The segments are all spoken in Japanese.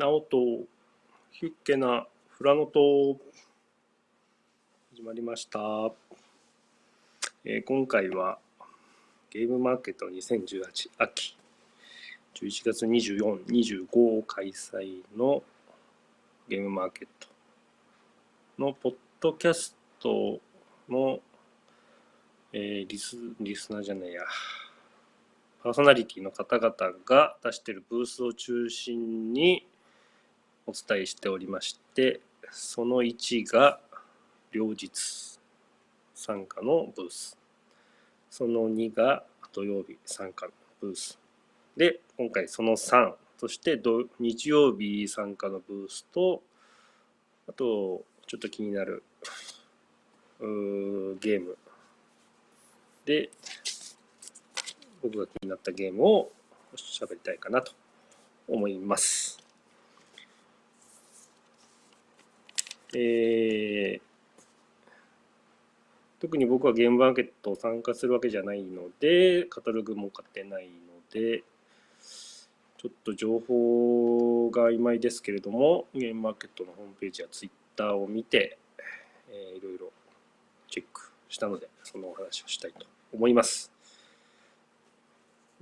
なおとヒュッケなフラノと始まりました、えー今回はゲームマーケット2018秋。11月24、25開催のゲームマーケット。のポッドキャストの、えーリスリスナーじゃねえや。パーソナリティの方々が出しているブースを中心にお伝えしておりましてその1が両日参加のブース。その2が土曜日参加のブース。で今回その3として土日曜日参加のブースとあとちょっと気になるーゲーム。で僕が気になったゲームを喋りたいかなと思います。えー特に僕はゲームマーケットを参加するわけじゃないので、カタログも買ってないので、ちょっと情報が曖昧ですけれども、ゲームマーケットのホームページやツイッターを見て、えーいろいろチェックしたので、そのお話をしたいと思います。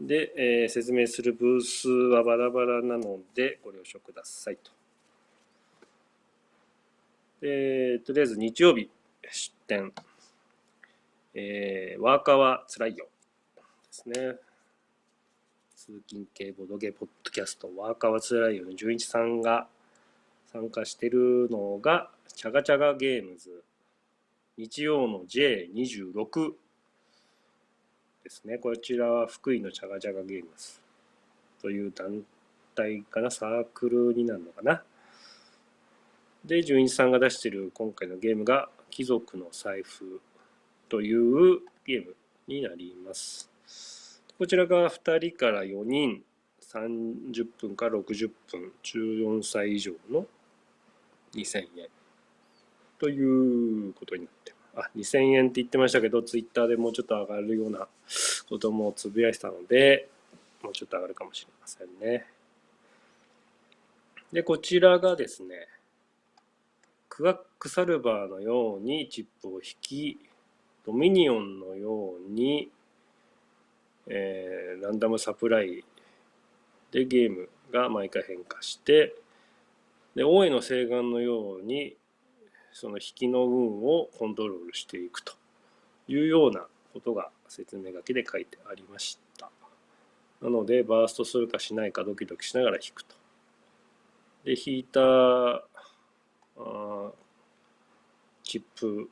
で、えー説明するブースはバラバラなのでご了承くださいと。でとりあえず日曜日出店、えーワーカーはつらいよ。ですね。通勤系ボドゲポッドキャスト。ワーカーはつらいよの純一さんが参加してるのがチャガチャガゲームズ。日曜の J26 ですね。こちらは福井のチャガチャガゲームズ。という団体かな、サークルになるのかな。で、純一さんが出している今回のゲームが貴族の財布というゲームになります。こちらが2人から4人、30分から60分、14歳以上の2000円ということになってます。あ、2000円って言ってましたけど、ツイッターでもうちょっと上がるようなこともつぶやいてたので、もうちょっと上がるかもしれませんね。で、こちらがですね、クワックサルバーのようにチップを引き、ドミニオンのように、えーランダムサプライでゲームが毎回変化して、で、大江の請願のように、その引きの運をコントロールしていくというようなことが説明書きで書いてありました。なので、バーストするかしないかドキドキしながら引くと。で、引いたあーチップ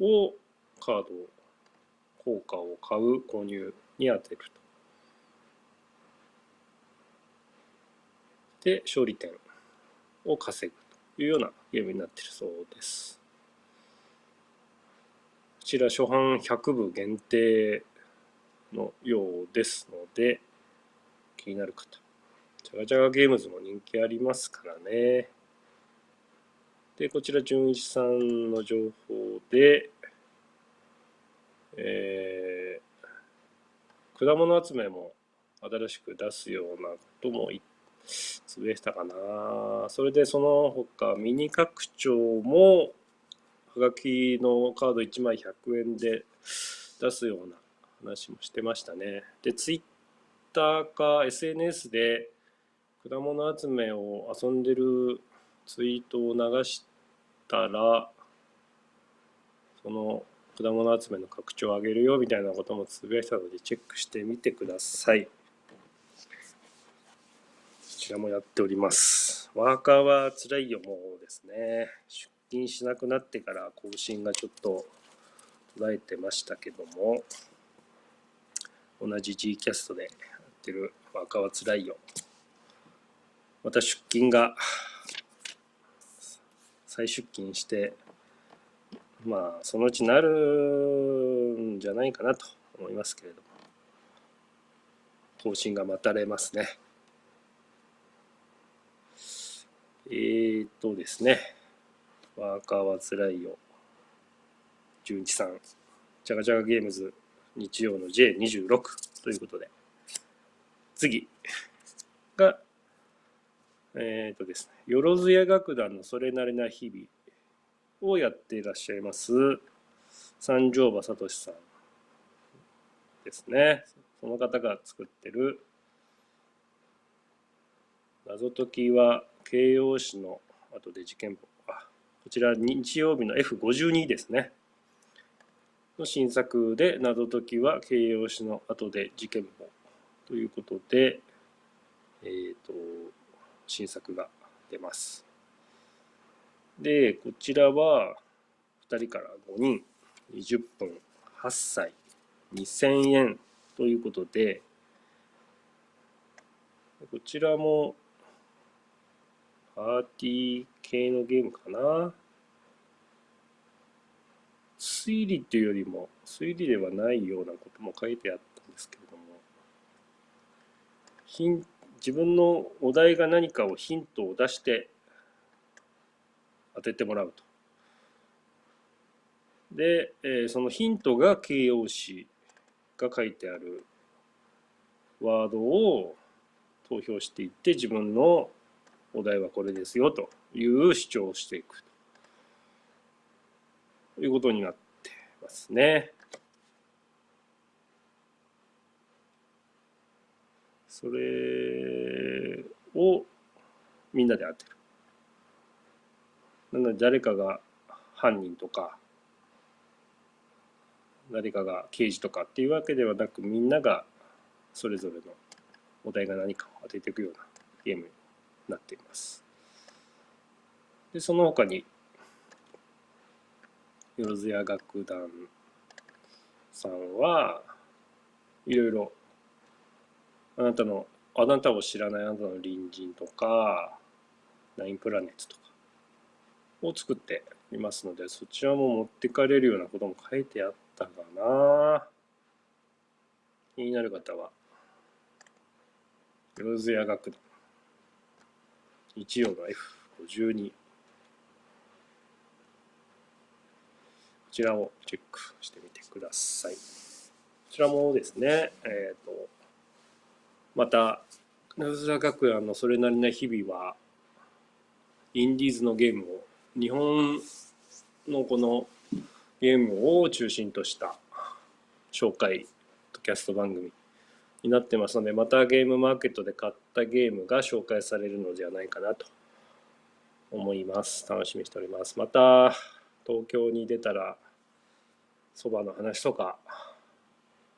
をカードを効果を買う購入に当てると。で、勝利点を稼ぐというようなゲームになっているそうです。こちら初版100部限定のようですので、気になる方。ジャガジャガゲームズも人気ありますからね。で、こちら、純一さんの情報で、えー、果物集めも新しく出すようなことも言つぶやいたかな。それでその他、ミニ拡張も、はがきのカード1枚100円で出すような話もしてましたね。で、ツイッターか SNS で果物集めを遊んでるツイートを流したら、その果物集めの拡張を上げるよみたいなこともつぶやいたのでチェックしてみてください。こちらもやっております。ワーカーは辛いよもうですね。出勤しなくなってから更新がちょっと途絶えてましたけども、同じ G キャストでやってるワーカーは辛いよ。また出勤が再出勤して、まあ、そのうちなるんじゃないかなと思いますけれども、更新が待たれますね。えーっとですね、ワーカーはつらいよ、純一さん、ジャガジャガゲームズ、日曜の J26 ということで、次が、えっ、ー、とですね、よろずや楽団のそれなりな日々をやっていらっしゃいます、三条馬聡さんですね。その方が作ってる謎解きは形容詞の後で事件簿。あ、こちら日曜日の F52 ですね。の新作で謎解きは形容詞の後で事件簿ということで、えっ、ー、と、新作が出ます。で、こちらは2人から5人、20分、8歳、2000円ということで、こちらもパーティー系のゲームかな。推理っていうよりも、推理ではないようなことも書いてあったんですけれども、ヒン自分のお題が何かをヒントを出して当ててもらうと。で、えー、そのヒントが形容詞が書いてあるワードを投票していって自分のお題はこれですよという主張をしていくということになってますね。それをみんなで当てる。なので誰かが犯人とか誰かが刑事とかっていうわけではなくみんながそれぞれのお題が何かを当てていくようなゲームになっています。でその他によろずや楽団さんはいろいろあなたのあなたを知らないあなたの隣人とかナインプラネットとかを作っていますのでそちらも持ってかれるようなことも書いてあったかな。気になる方はよろずや楽団日曜の F52 こちらをチェックしてみてください。こちらもですねえっ、ー、とまたなずら学園のそれなりな日々はインディーズのゲームを日本のこのゲームを中心とした紹介キャスト番組になってますのでまたゲームマーケットで買ったゲームが紹介されるのではないかなと思います。楽しみにしております。また東京に出たらそばの話とか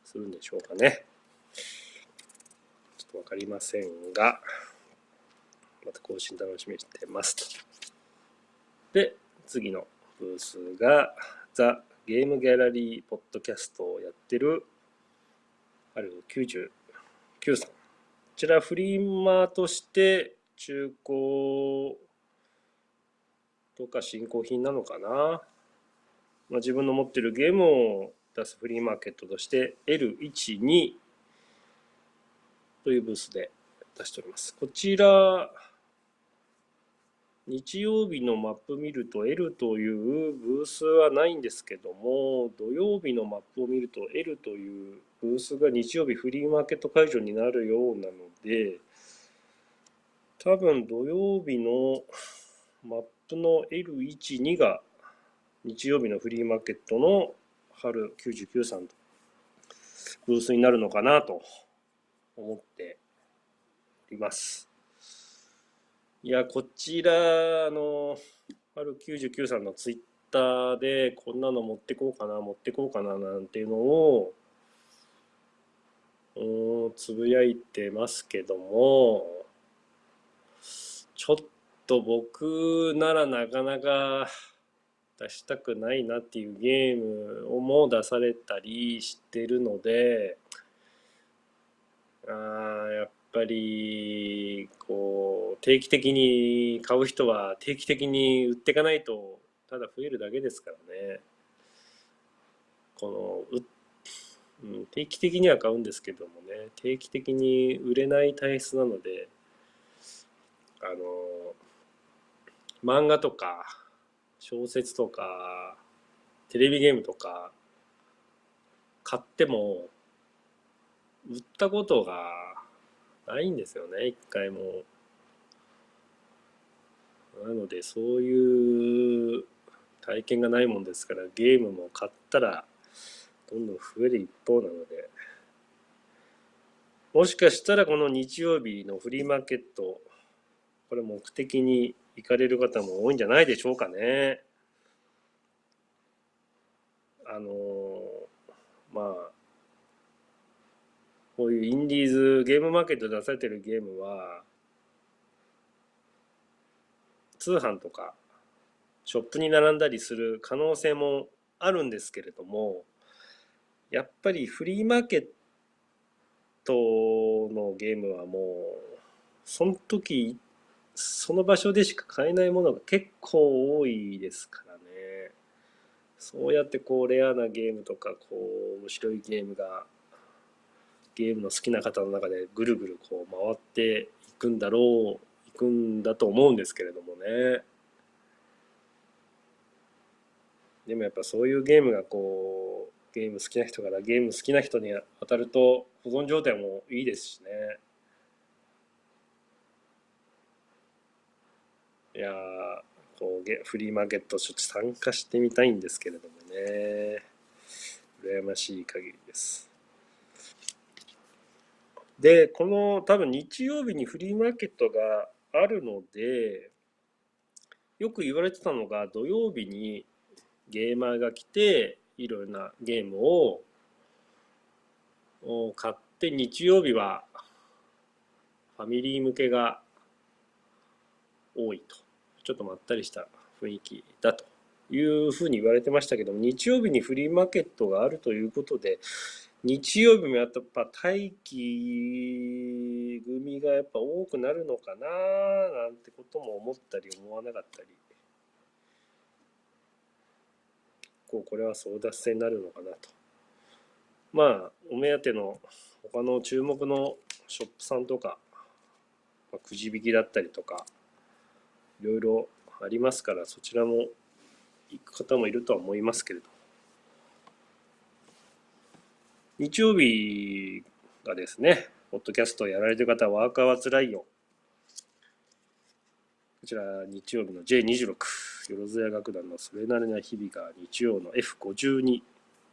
するんでしょうかね。分かりませんがまた更新楽しみにしてますで次のブースがザ・ゲームギャラリーポッドキャストをやってるある99さん。こちらフリーマーとして中古とか新興品なのかな？まあ、自分の持ってるゲームを出すフリーマーケットとして L12 というブースで出しております。こちら日曜日のマップ見ると L というブースはないんですけども土曜日のマップを見ると L というブースが日曜日フリーマーケット会場になるようなので多分土曜日のマップの L12 が日曜日のフリーマーケットの春99さんブースになるのかなと思っております。いや、こちら、あの、春99さんのツイッターで、こんなの持ってこうかな、持ってこうかな、なんていうのを、うん、つぶやいてますけども、ちょっと僕ならなかなか出したくないなっていうゲームをも出されたりしてるので、あやっぱりこう定期的に買う人は定期的に売っていかないとただ増えるだけですからね。このう、うん、定期的には買うんですけどもね。定期的に売れない体質なのであの漫画とか小説とかテレビゲームとか買っても売ったことがないんですよね一回もなのでそういう体験がないもんですからゲームも買ったらどんどん増える一方なのでもしかしたらこの日曜日のフリーマーケットこれ目的に行かれる方も多いんじゃないでしょうかね。あのまあこういうインディーズゲームマーケットで出されてるゲームは通販とかショップに並んだりする可能性もあるんですけれどもやっぱりフリーマーケットのゲームはもうその時その場所でしか買えないものが結構多いですからね。そうやってこうレアなゲームとかこう面白いゲームがゲームの好きな方の中でぐるぐるこう回っていくんだろういくんだと思うんですけれどもね。でもやっぱそういうゲームがこうゲーム好きな人からゲーム好きな人に当たると保存状態もいいですしね。いやこうフリーマーケットちょっと参加してみたいんですけれどもね。羨ましい限りです。でこの多分日曜日にフリーマーケットがあるのでよく言われてたのが土曜日にゲーマーが来ていろいろなゲームを買って日曜日はファミリー向けが多いと。ちょっとまったりした雰囲気だというふうに言われてましたけども日曜日にフリーマーケットがあるということで日曜日もやっぱ待機組がやっぱ多くなるのかななんてことも思ったり思わなかったり。結構これは争奪戦になるのかなと。まあお目当ての他の注目のショップさんとか、まあ、くじ引きだったりとかいろいろありますからそちらも行く方もいるとは思いますけれど日曜日がですねポッドキャストをやられてる方はワーカーはつらいよこちら日曜日の J26 よろずや楽団のそれなりな日々が日曜の F52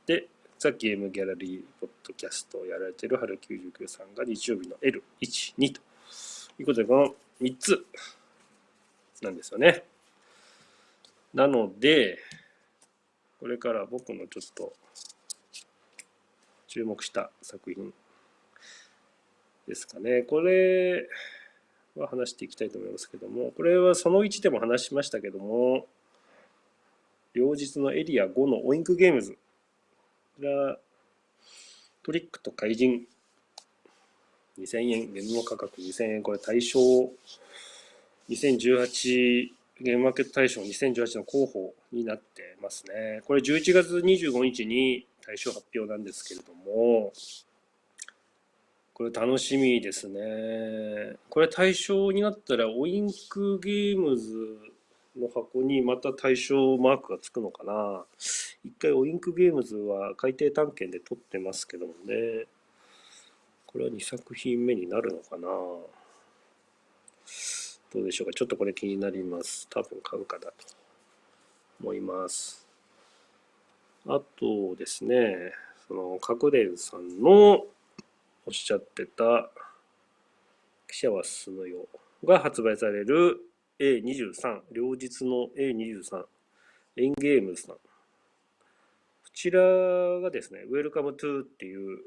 でザ・ゲームギャラリーポッドキャストをやられている春99さんが日曜日の L12 ということでこの3つなんですよね。なので、これから僕のちょっと注目した作品ですかね。これは話していきたいと思いますけども、これはその1でも話しましたけども、両日のエリア5のオインクゲームズ。これはトリックと怪人。2000円、ゲームの価格。2000円、これ対象。2018ゲームマーケット大賞2018の候補になってますね。これ11月25日に大賞発表なんですけれども、これ楽しみですね。これ対象になったら、オインクゲームズの箱にまた対象マークがつくのかな。一回オインクゲームズは海底探検で撮ってますけどもね。これは2作品目になるのかな。どうでしょうか。ちょっとこれ気になります。多分買うかだと思います。あとですね、その、角伝さんのおっしゃってた、記者は進むよが発売される A23、両日の A23、エンゲームズさん。こちらがですね、Welcome to っていう、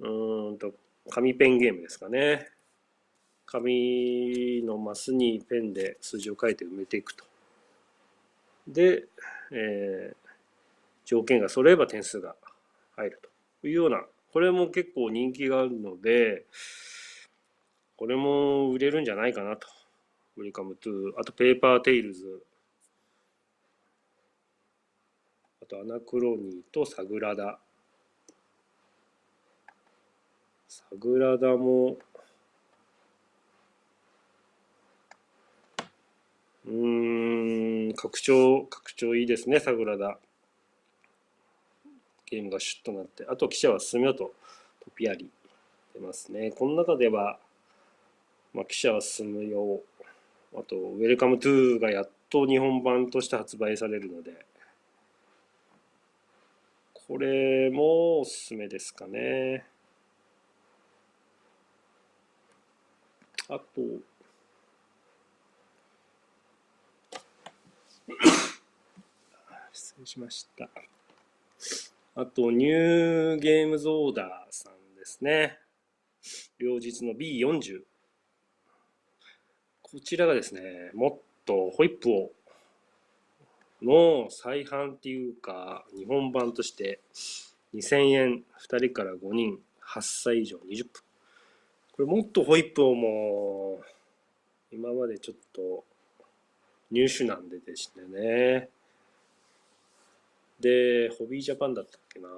うーんと、紙ペンゲームですかね。紙のマスにペンで数字を書いて埋めていくと。で、えー、条件が揃えば点数が入るというような、これも結構人気があるので、これも売れるんじゃないかなと。 Welcome To。あと、 Paper Tales。あと、 Anachrony と Sagrada。Sagrada もうん、拡張、拡張いいですね、 Sagrada。ゲームがシュッとなって。あと、汽車は進むよと、 Topiary 出ますね。この中では、まあ、汽車は進むよあと、 Welcome To がやっと日本版として発売されるので、これもおすすめですかね。あと、しました。あと、ニューゲームズオーダーさんですね。両日の B40。こちらがですね、もっとホイップをの再販っていうか、日本版として2000円2人から5人8歳以上20分。これもっとホイップをもう今までちょっと入手なんででしてね。で、ホビージャパンだったっけな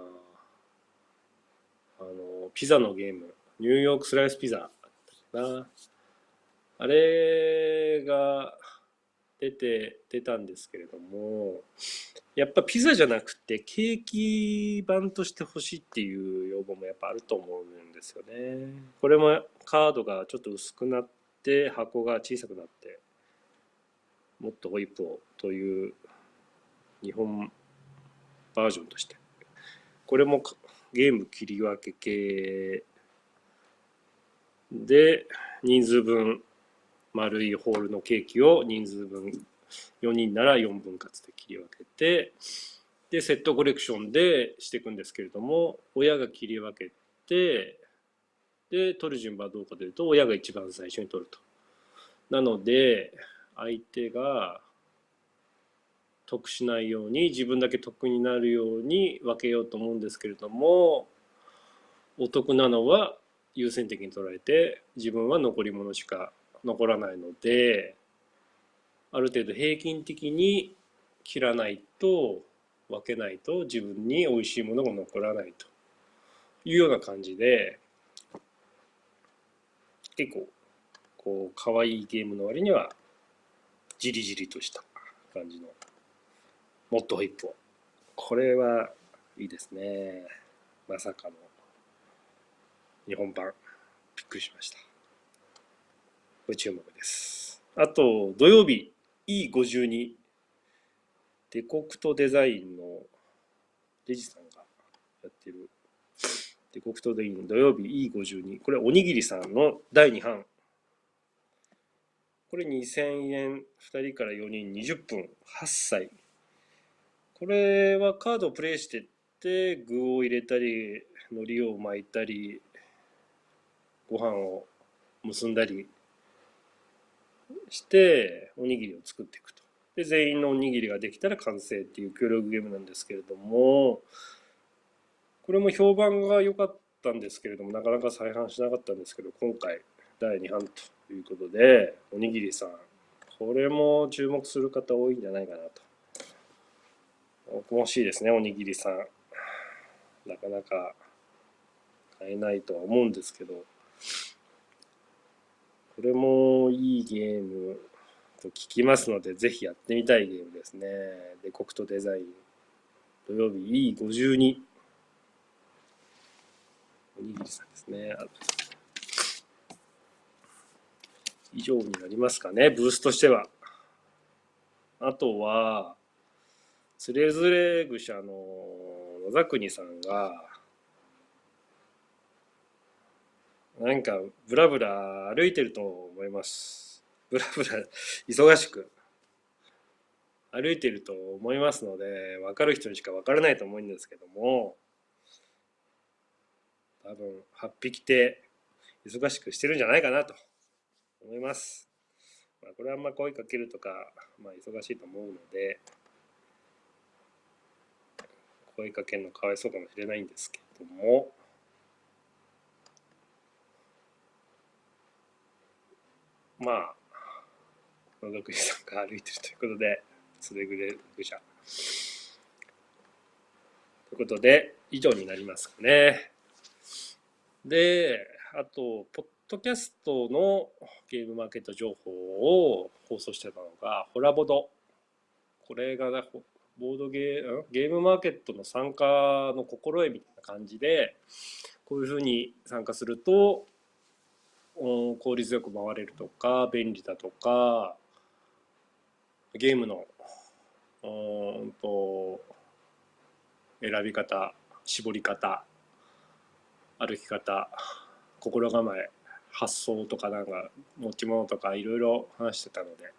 あの、ピザのゲーム、ニューヨークスライスピザだったな。あれが出て、出たんですけれども、やっぱピザじゃなくてケーキ版として欲しいっていう要望もやっぱあると思うんですよね。これもカードがちょっと薄くなって箱が小さくなってもっとホイップをという日本バージョンとして。これもゲーム切り分け系。で人数分丸いホールのケーキを人数分4人なら4分割で切り分けて。でセットコレクションでしていくんですけれども親が切り分けて。で取る順番はどうかというと親が一番最初に取ると。なので相手が得しないように自分だけ得になるように分けようと思うんですけれどもお得なのは優先的に捉えて自分は残り物しか残らないのである程度平均的に切らないと分けないと自分に美味しいものが残らないというような感じで結構こう可愛いゲームの割にはじりじりとした感じのもっとホイップをこれはいいですね。まさかの日本版。びっくりしました。ご注目です。あと、土曜日 E52 デコクトデザインのデジさんがやってる。デコクトデザイン土曜日 E52 これおにぎりさんの第2版。これ2000円2人から4人20分8歳。これはカードをプレイしてって具を入れたり海苔を巻いたりご飯を結んだりしておにぎりを作っていくと。で全員のおにぎりができたら完成っていう協力ゲームなんですけれどもこれも評判が良かったんですけれどもなかなか再販しなかったんですけど今回第2版ということでおにぎりさんこれも注目する方多いんじゃないかなと欲しいですねおにぎりさんなかなか買えないとは思うんですけどこれもいいゲームと聞きますので、ぜひやってみたいゲームですね。で、コクトデザイン。土曜日 E52。おにぎりさんですね。以上になりますかね、ブースとしては。あとは、つれづれ愚者の野田国さんが、なんかブラブラ歩いてると思います。ブラブラ忙しく歩いてると思いますので分かる人にしか分からないと思うんですけども多分8匹て忙しくしてるんじゃないかなと思います。まあ、これはあんま声かけるとか、まあ、忙しいと思うので声かけるのかわいそうかもしれないんですけどもまあ、野田国さんが歩いてるということで、つれぐれ愚者。ということで、以上になりますかね。で、あと、ポッドキャストのゲームマーケット情報を放送してたのが、ホラボド。これが、ね、ボードゲーゲームマーケットの参加の心得みたいな感じで、こういうふうに参加すると、効率よく回れるとか便利だとかゲームのうんと選び方絞り方歩き方心構え発想とかなんか持ち物とかいろいろ話してたので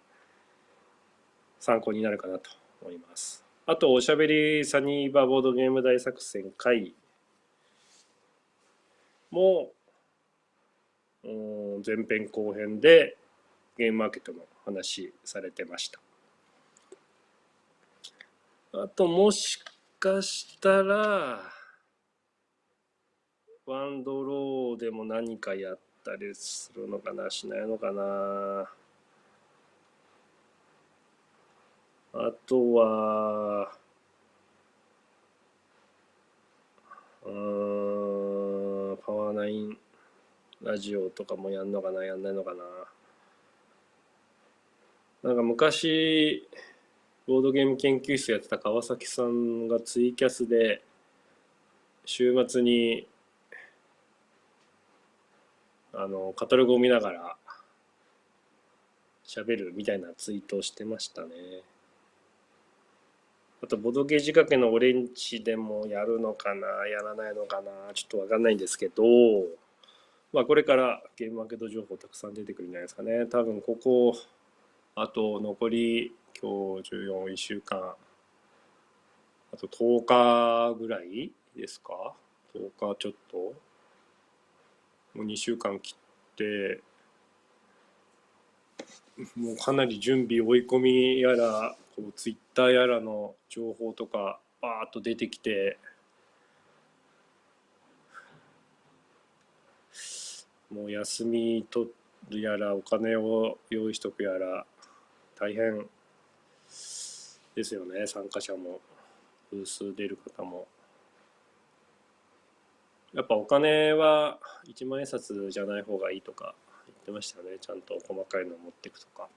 参考になるかなと思います。あとおしゃべりサニーバーボードゲーム大作戦会もうん前編後編でゲームマーケットの話されてました。あともしかしたらワンドローでも何かやったりするのかなしないのかなあとはうんパワーナインラジオとかもやんのかなやんないのかななんか昔ボードゲーム研究室やってた川崎さんがツイキャスで週末にあのカタログを見ながら喋るみたいなツイートをしてましたね。あと、ボドゲージ掛けのオレンジでもやるのかな、やらないのかな、ちょっとわかんないんですけど、まあ、これからゲームマーケット情報たくさん出てくるんじゃないですかね。多分、ここ、あと残り、今日14、1週間、あと10日ぐらいですか ?10 日ちょっともう2週間切って、もうかなり準備追い込みやらこうツイッターやらの情報とかバーッと出てきてもう休み取るやらお金を用意しとくやら大変ですよね参加者もブース出る方も。やっぱお金は一万円札じゃない方がいいとかってましたねちゃんと細かいのを持っていくとか。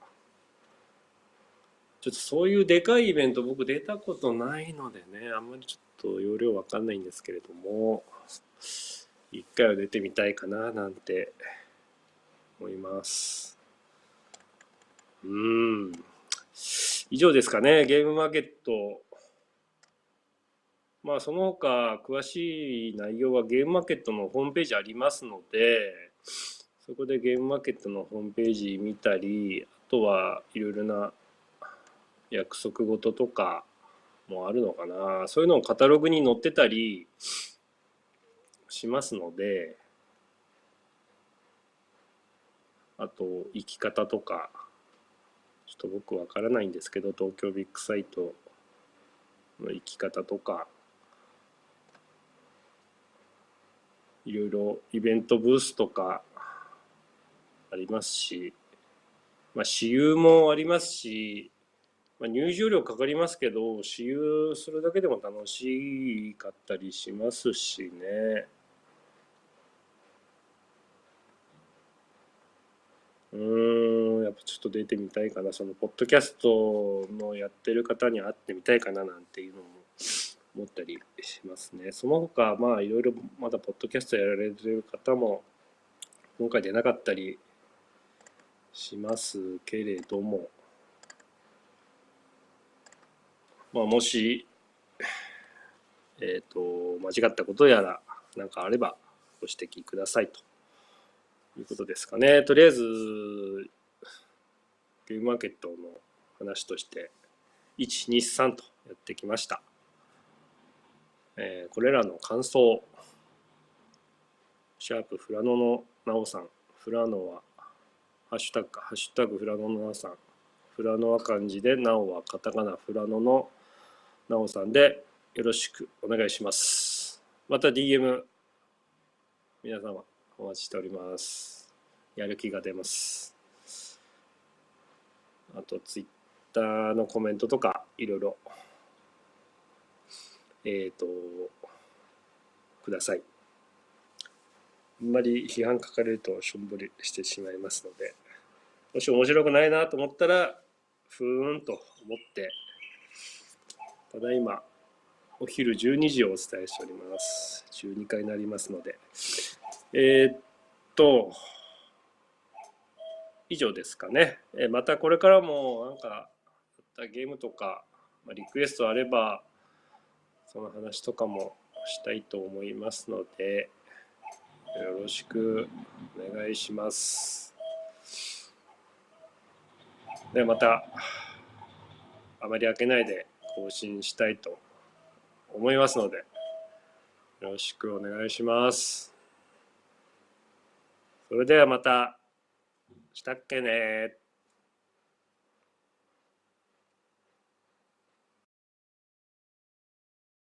ちょっとそういうでかいイベント僕出たことないのでね、あんまりちょっと容量わかんないんですけれども、一回は出てみたいかななんて思います。うん。以上ですかね、ゲームマーケット。まあその他詳しい内容はゲームマーケットのホームページありますので、そこでゲームマーケットのホームページ見たり、あとはいろいろな約束事とかもあるのかな。そういうのをカタログに載ってたりしますのであと生き方とかちょっと僕わからないんですけど東京ビッグサイトの生き方とかいろいろイベントブースとかありますし、まあ、私有もありますしまあ、入場料かかりますけど、私有するだけでも楽しかったりしますしね。うん、やっぱちょっと出てみたいかな。その、ポッドキャストのやってる方に会ってみたいかななんていうのも思ったりしますね。その他、まあ、いろいろまだポッドキャストやられてる方も、今回出なかったりしますけれども、まあ、もし、えっ、ー、と、間違ったことやら何かあればご指摘くださいということですかね。とりあえず、ゲームマーケットの話として、1、2、3とやってきました。えー、これらの感想、シャープフラノのなおさん、フラノは、ハッシュタグか、ハッシュタグフラノのなさん、フラノは漢字で、なおはカタカナ、フラノのなおさんでよろしくお願いします。また DM 皆様お待ちしております。やる気が出ます。あと Twitter のコメントとかいろいろえっ、ー、とください。あんまり批判書かれるとしょんぼりしてしまいますのでもし面白くないなと思ったらふーんと思ってただいまお昼12時をお伝えしております。12回になりますので。えー、っと、以上ですかね。えまたこれからもなんかったゲームとか、ま、リクエストあればその話とかもしたいと思いますのでよろしくお願いしますでまたあまり開けないで更新したいと思いますのでよろしくお願いします。それではまた。したっけね